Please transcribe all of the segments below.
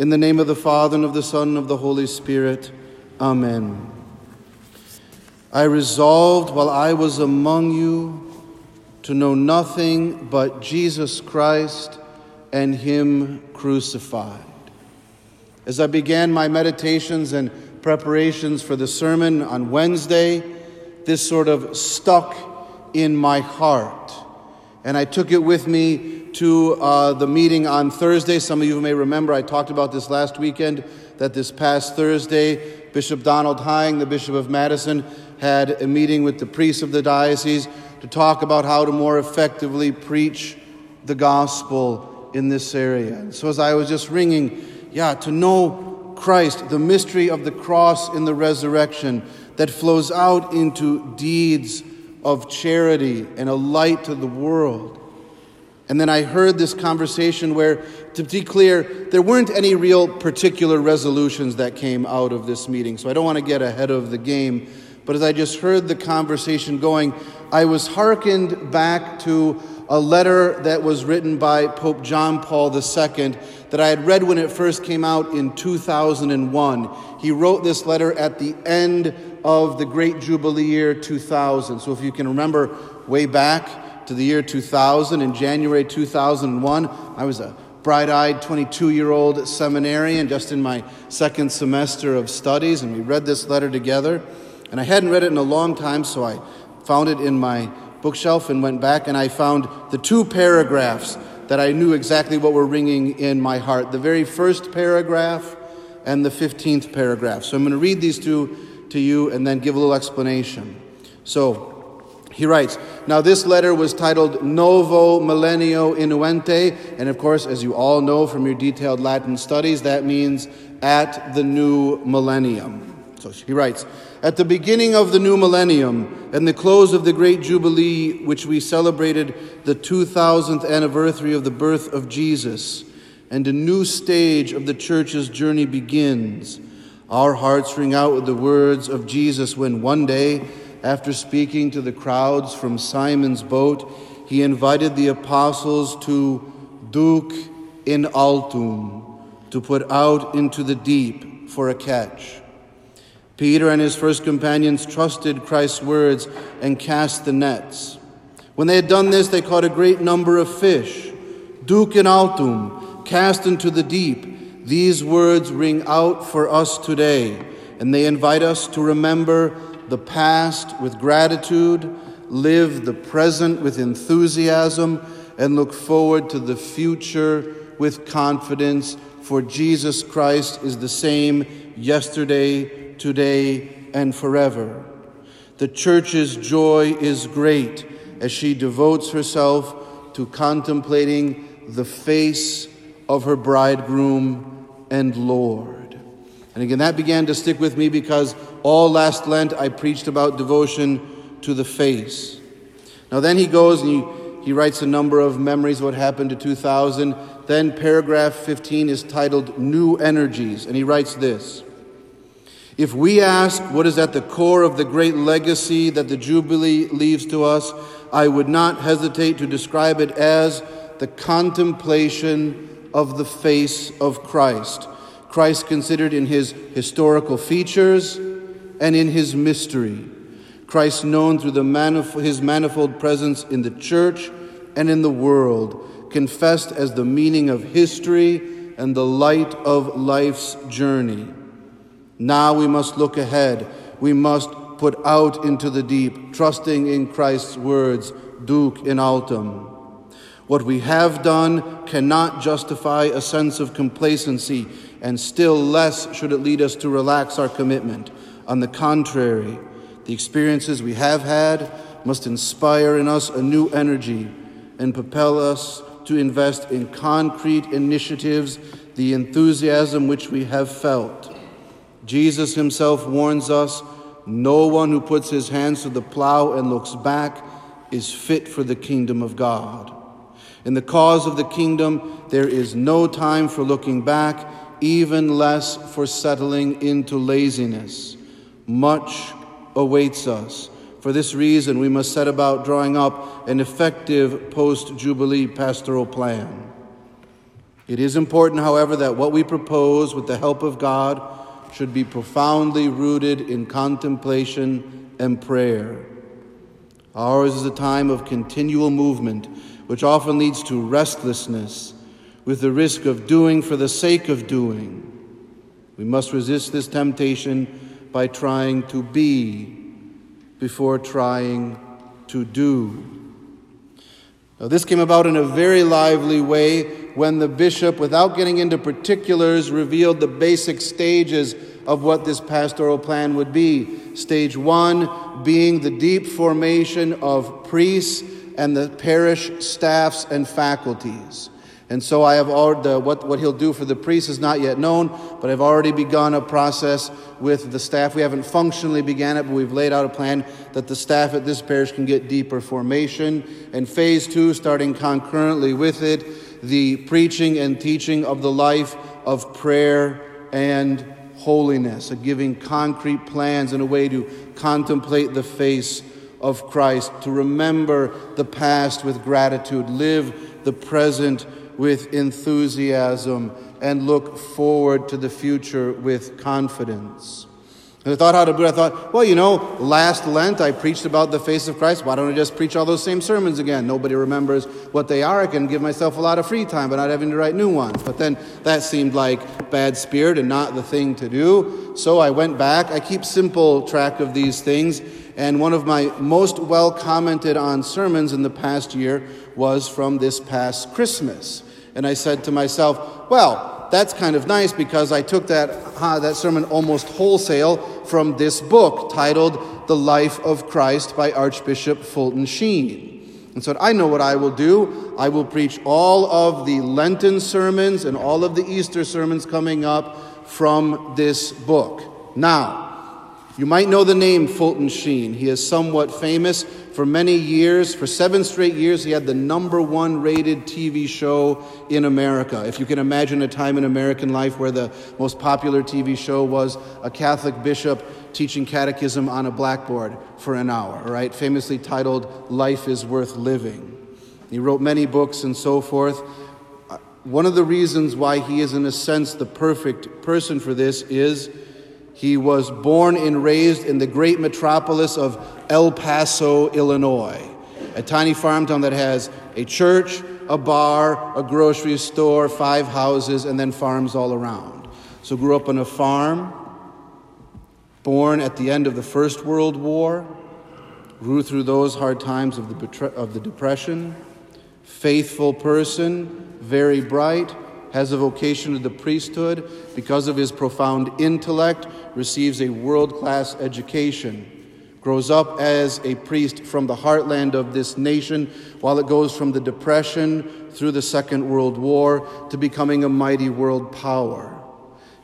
In the name of the Father, and of the Son, and of the Holy Spirit. Amen. I resolved while I was among you to know nothing but Jesus Christ and Him crucified. As I began my meditations and preparations for the sermon on Wednesday, this sort of stuck in my heart. And I took it with me to uh, the meeting on Thursday. Some of you may remember I talked about this last weekend that this past Thursday, Bishop Donald Hying, the Bishop of Madison, had a meeting with the priests of the diocese to talk about how to more effectively preach the gospel in this area. So as I was just ringing, yeah, to know Christ, the mystery of the cross in the resurrection that flows out into deeds of charity and a light to the world. And then I heard this conversation where, to be clear, there weren't any real particular resolutions that came out of this meeting. So I don't want to get ahead of the game. But as I just heard the conversation going, I was hearkened back to a letter that was written by Pope John Paul II that I had read when it first came out in 2001. He wrote this letter at the end of the Great Jubilee year 2000. So if you can remember way back, to the year 2000. In January 2001, I was a bright eyed 22 year old seminarian just in my second semester of studies, and we read this letter together. And I hadn't read it in a long time, so I found it in my bookshelf and went back and I found the two paragraphs that I knew exactly what were ringing in my heart the very first paragraph and the 15th paragraph. So I'm going to read these two to you and then give a little explanation. So, he writes, Now this letter was titled Novo Millennio Ineunte, and of course, as you all know from your detailed Latin studies, that means at the new millennium. So he writes, At the beginning of the new millennium and the close of the great Jubilee, which we celebrated the 2000th anniversary of the birth of Jesus, and a new stage of the church's journey begins, our hearts ring out with the words of Jesus when one day, after speaking to the crowds from Simon's boat, he invited the apostles to duc in altum, to put out into the deep for a catch. Peter and his first companions trusted Christ's words and cast the nets. When they had done this, they caught a great number of fish. Duc in altum, cast into the deep. These words ring out for us today, and they invite us to remember the past with gratitude, live the present with enthusiasm, and look forward to the future with confidence, for Jesus Christ is the same yesterday, today, and forever. The church's joy is great as she devotes herself to contemplating the face of her bridegroom and Lord. And again, that began to stick with me because all last Lent I preached about devotion to the face. Now, then he goes and he, he writes a number of memories of what happened to 2000. Then, paragraph 15 is titled New Energies, and he writes this If we ask what is at the core of the great legacy that the Jubilee leaves to us, I would not hesitate to describe it as the contemplation of the face of Christ Christ considered in his historical features and in his mystery. Christ known through manif- his manifold presence in the church and in the world, confessed as the meaning of history and the light of life's journey. Now we must look ahead. We must put out into the deep, trusting in Christ's words, Duc in altum. What we have done cannot justify a sense of complacency and still less should it lead us to relax our commitment. On the contrary, the experiences we have had must inspire in us a new energy and propel us to invest in concrete initiatives the enthusiasm which we have felt. Jesus himself warns us no one who puts his hands to the plow and looks back is fit for the kingdom of God. In the cause of the kingdom, there is no time for looking back even less for settling into laziness. Much awaits us. For this reason, we must set about drawing up an effective post Jubilee pastoral plan. It is important, however, that what we propose with the help of God should be profoundly rooted in contemplation and prayer. Ours is a time of continual movement, which often leads to restlessness, with the risk of doing for the sake of doing. We must resist this temptation by trying to be before trying to do. Now, this came about in a very lively way when the bishop, without getting into particulars, revealed the basic stages of what this pastoral plan would be. Stage one being the deep formation of priests and the parish staffs and faculties. And so I have already, what, what he'll do for the priests is not yet known, but I've already begun a process with the staff. We haven't functionally began it, but we've laid out a plan that the staff at this parish can get deeper formation. And phase two, starting concurrently with it, the preaching and teaching of the life of prayer and holiness, a giving concrete plans and a way to contemplate the face of Christ, to remember the past with gratitude, live the present with enthusiasm and look forward to the future with confidence. And I thought how to do it. I thought, well, you know, last Lent I preached about the face of Christ. Why don't I just preach all those same sermons again? Nobody remembers what they are. I can give myself a lot of free time by not having to write new ones. But then that seemed like bad spirit and not the thing to do. So I went back. I keep simple track of these things. And one of my most well commented on sermons in the past year was from this past Christmas. And I said to myself, well, that's kind of nice because I took that, that sermon almost wholesale from this book titled The Life of Christ by Archbishop Fulton Sheen. And so I know what I will do. I will preach all of the Lenten sermons and all of the Easter sermons coming up from this book. Now, you might know the name Fulton Sheen. He is somewhat famous for many years. For seven straight years, he had the number one rated TV show in America. If you can imagine a time in American life where the most popular TV show was a Catholic bishop teaching catechism on a blackboard for an hour, right? Famously titled Life is Worth Living. He wrote many books and so forth. Uh, one of the reasons why he is, in a sense, the perfect person for this is he was born and raised in the great metropolis of El Paso, Illinois, a tiny farm town that has a church, a bar, a grocery store, five houses, and then farms all around. So, grew up on a farm, born at the end of the First World War, grew through those hard times of the, of the Depression, faithful person, very bright has a vocation to the priesthood because of his profound intellect, receives a world class education, grows up as a priest from the heartland of this nation while it goes from the Depression through the Second World War to becoming a mighty world power,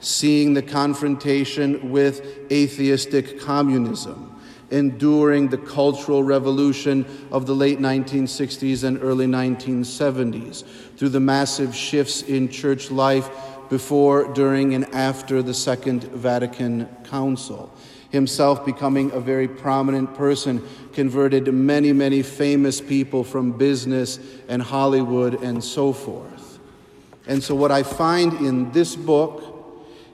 seeing the confrontation with atheistic communism enduring the cultural revolution of the late 1960s and early 1970s, through the massive shifts in church life before, during, and after the Second Vatican Council. Himself becoming a very prominent person, converted many, many famous people from business and Hollywood and so forth. And so, what I find in this book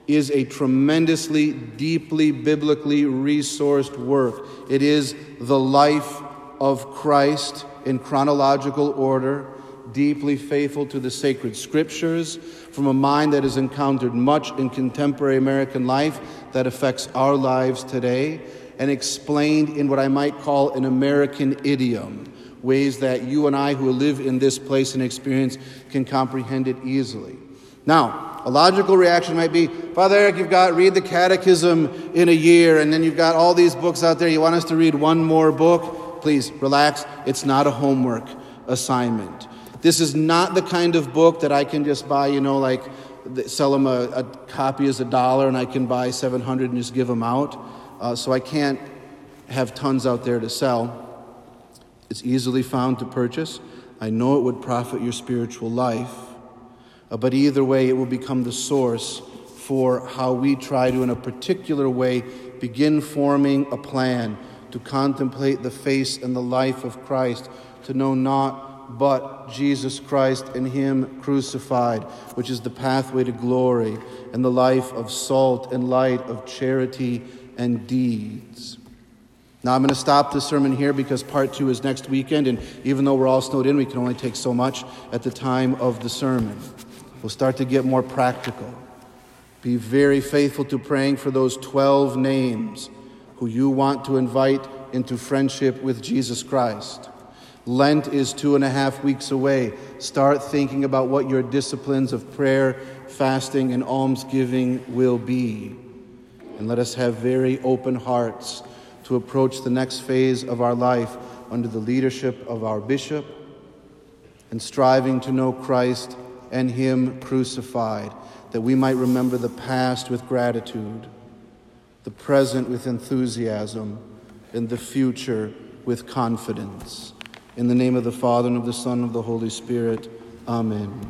is a tremendously, deeply biblically resourced work. It is the life of Christ in chronological order, deeply faithful to the sacred scriptures, from a mind that has encountered much in contemporary American life that affects our lives today, and explained in what I might call an American idiom, ways that you and I who live in this place and experience can comprehend it easily. Now, a logical reaction might be, Father Eric, you've got read the catechism in a year, and then you've got all these books out there. You want us to read one more book? Please relax. It's not a homework assignment. This is not the kind of book that I can just buy, you know, like sell them a, a copy as a dollar and I can buy 700 and just give them out. Uh, so I can't have tons out there to sell. It's easily found to purchase. I know it would profit your spiritual life. Uh, but either way, it will become the source for how we try to, in a particular way, begin forming a plan to contemplate the face and the life of Christ, to know not but Jesus Christ and Him crucified, which is the pathway to glory and the life of salt and light, of charity and deeds. Now, I'm going to stop the sermon here because part two is next weekend, and even though we're all snowed in, we can only take so much at the time of the sermon. We'll start to get more practical. Be very faithful to praying for those 12 names who you want to invite into friendship with Jesus Christ. Lent is two and a half weeks away. Start thinking about what your disciplines of prayer, fasting, and almsgiving will be. And let us have very open hearts to approach the next phase of our life under the leadership of our bishop and striving to know Christ and Him crucified, that we might remember the past with gratitude, the present with enthusiasm, and the future with confidence. In the name of the Father, and of the Son, and of the Holy Spirit, Amen.